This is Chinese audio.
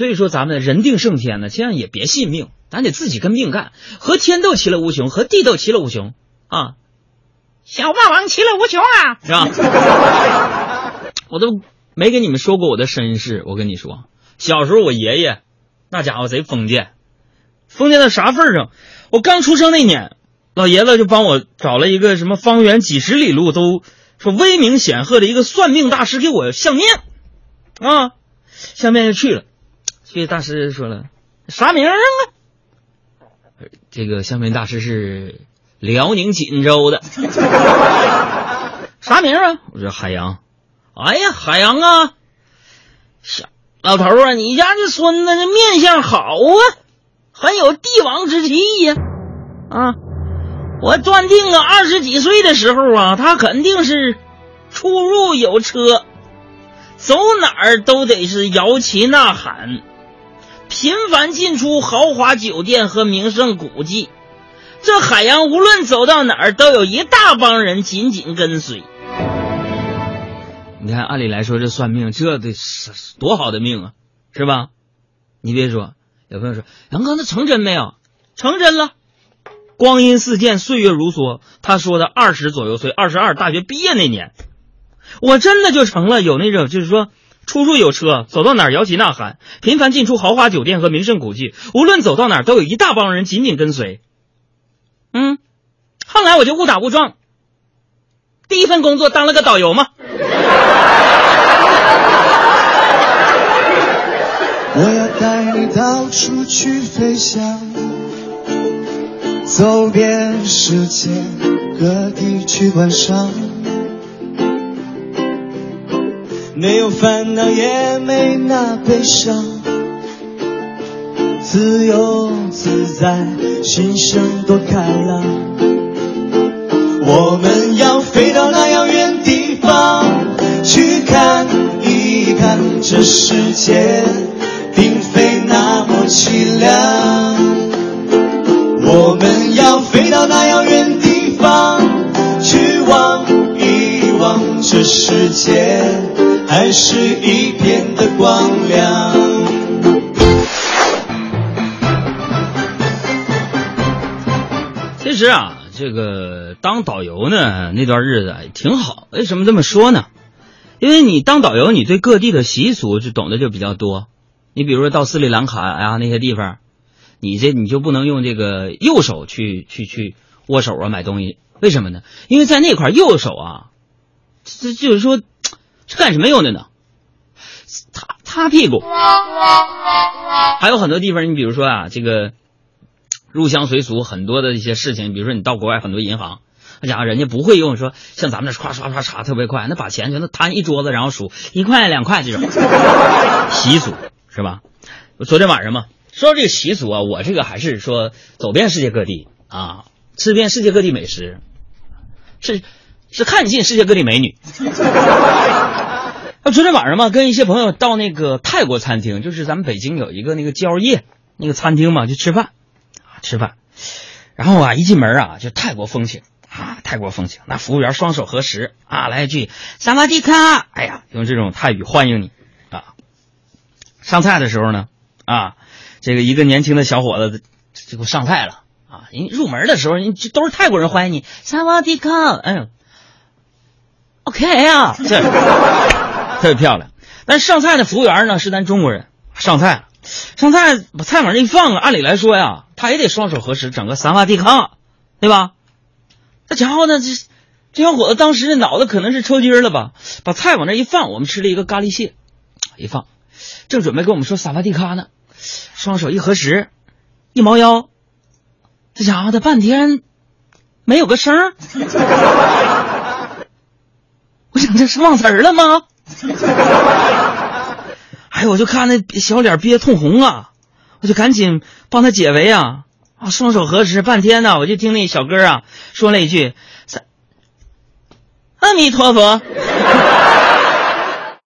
所以说咱们人定胜天呢，千万也别信命，咱得自己跟命干。和天斗其乐无穷，和地斗其乐无穷啊！小霸王其乐无穷啊，是吧？我都没跟你们说过我的身世。我跟你说，小时候我爷爷那家伙贼封建，封建到啥份儿上？我刚出生那年，老爷子就帮我找了一个什么方圆几十里路都说威名显赫的一个算命大师给我相面啊，相面就去了。去大师说了啥名啊？这个相面大师是辽宁锦州的，啥名啊？我说海洋。哎呀，海洋啊，小老头啊，你家这孙子这面相好啊，很有帝王之气呀！啊，我断定啊，二十几岁的时候啊，他肯定是出入有车，走哪儿都得是摇旗呐喊，频繁进出豪华酒店和名胜古迹。这海洋无论走到哪儿，都有一大帮人紧紧跟随。你看，按理来说，这算命，这得是多好的命啊，是吧？你别说，有朋友说杨哥，那成真没有？成真了。光阴似箭，岁月如梭。他说的二十左右岁，二十二，大学毕业那年，我真的就成了有那种，就是说出入有车，走到哪儿摇旗呐喊，频繁进出豪华酒店和名胜古迹，无论走到哪儿都有一大帮人紧紧跟随。嗯，后来我就误打误撞，第一份工作当了个导游嘛。我要带你到处去飞翔，走遍世界各地去观赏，没有烦恼也没那悲伤，自由自在，心生多开朗。我们要飞到那遥远地方去看一看这世界。并非那么凄凉，我们要飞到那遥远地方去望一望，这世界还是一片的光亮。其实啊，这个当导游呢，那段日子挺好。为什么这么说呢？因为你当导游，你对各地的习俗就懂得就比较多。你比如说到斯里兰卡呀那些地方，你这你就不能用这个右手去去去握手啊买东西，为什么呢？因为在那块右手啊，这就是说是干什么用的呢？擦擦屁股。还有很多地方，你比如说啊，这个入乡随俗，很多的一些事情，比如说你到国外很多银行，那家伙人家不会用说像咱们这咵唰唰查特别快，那把钱全都摊一桌子，然后数一块两块这种习俗。是吧？昨天晚上嘛，说到这个习俗啊，我这个还是说走遍世界各地啊，吃遍世界各地美食，是是看尽世界各地美女。那昨天晚上嘛，跟一些朋友到那个泰国餐厅，就是咱们北京有一个那个蕉叶那个餐厅嘛，就吃饭啊，吃饭。然后啊，一进门啊，就泰国风情啊，泰国风情。那服务员双手合十啊，来一句萨瓦迪卡，哎呀，用这种泰语欢迎你啊。上菜的时候呢，啊，这个一个年轻的小伙子就给我上菜了啊！人入门的时候，人都是泰国人欢迎你，萨瓦迪卡，哎，OK 啊，这特别漂亮。但上菜的服务员呢是咱中国人，上菜，上菜把菜往这一放啊，按理来说呀，他也得双手合十，整个萨瓦迪卡，对吧？这家伙呢，这这小伙子当时这脑子可能是抽筋了吧？把菜往那一放，我们吃了一个咖喱蟹，一放。正准备跟我们说萨瓦迪卡呢，双手一合十，一猫腰，这家伙的半天没有个声儿。我想这是忘词儿了吗？哎，我就看那小脸憋通红啊，我就赶紧帮他解围啊啊！双手合十半天呢，我就听那小哥啊说了一句：“阿弥陀佛。”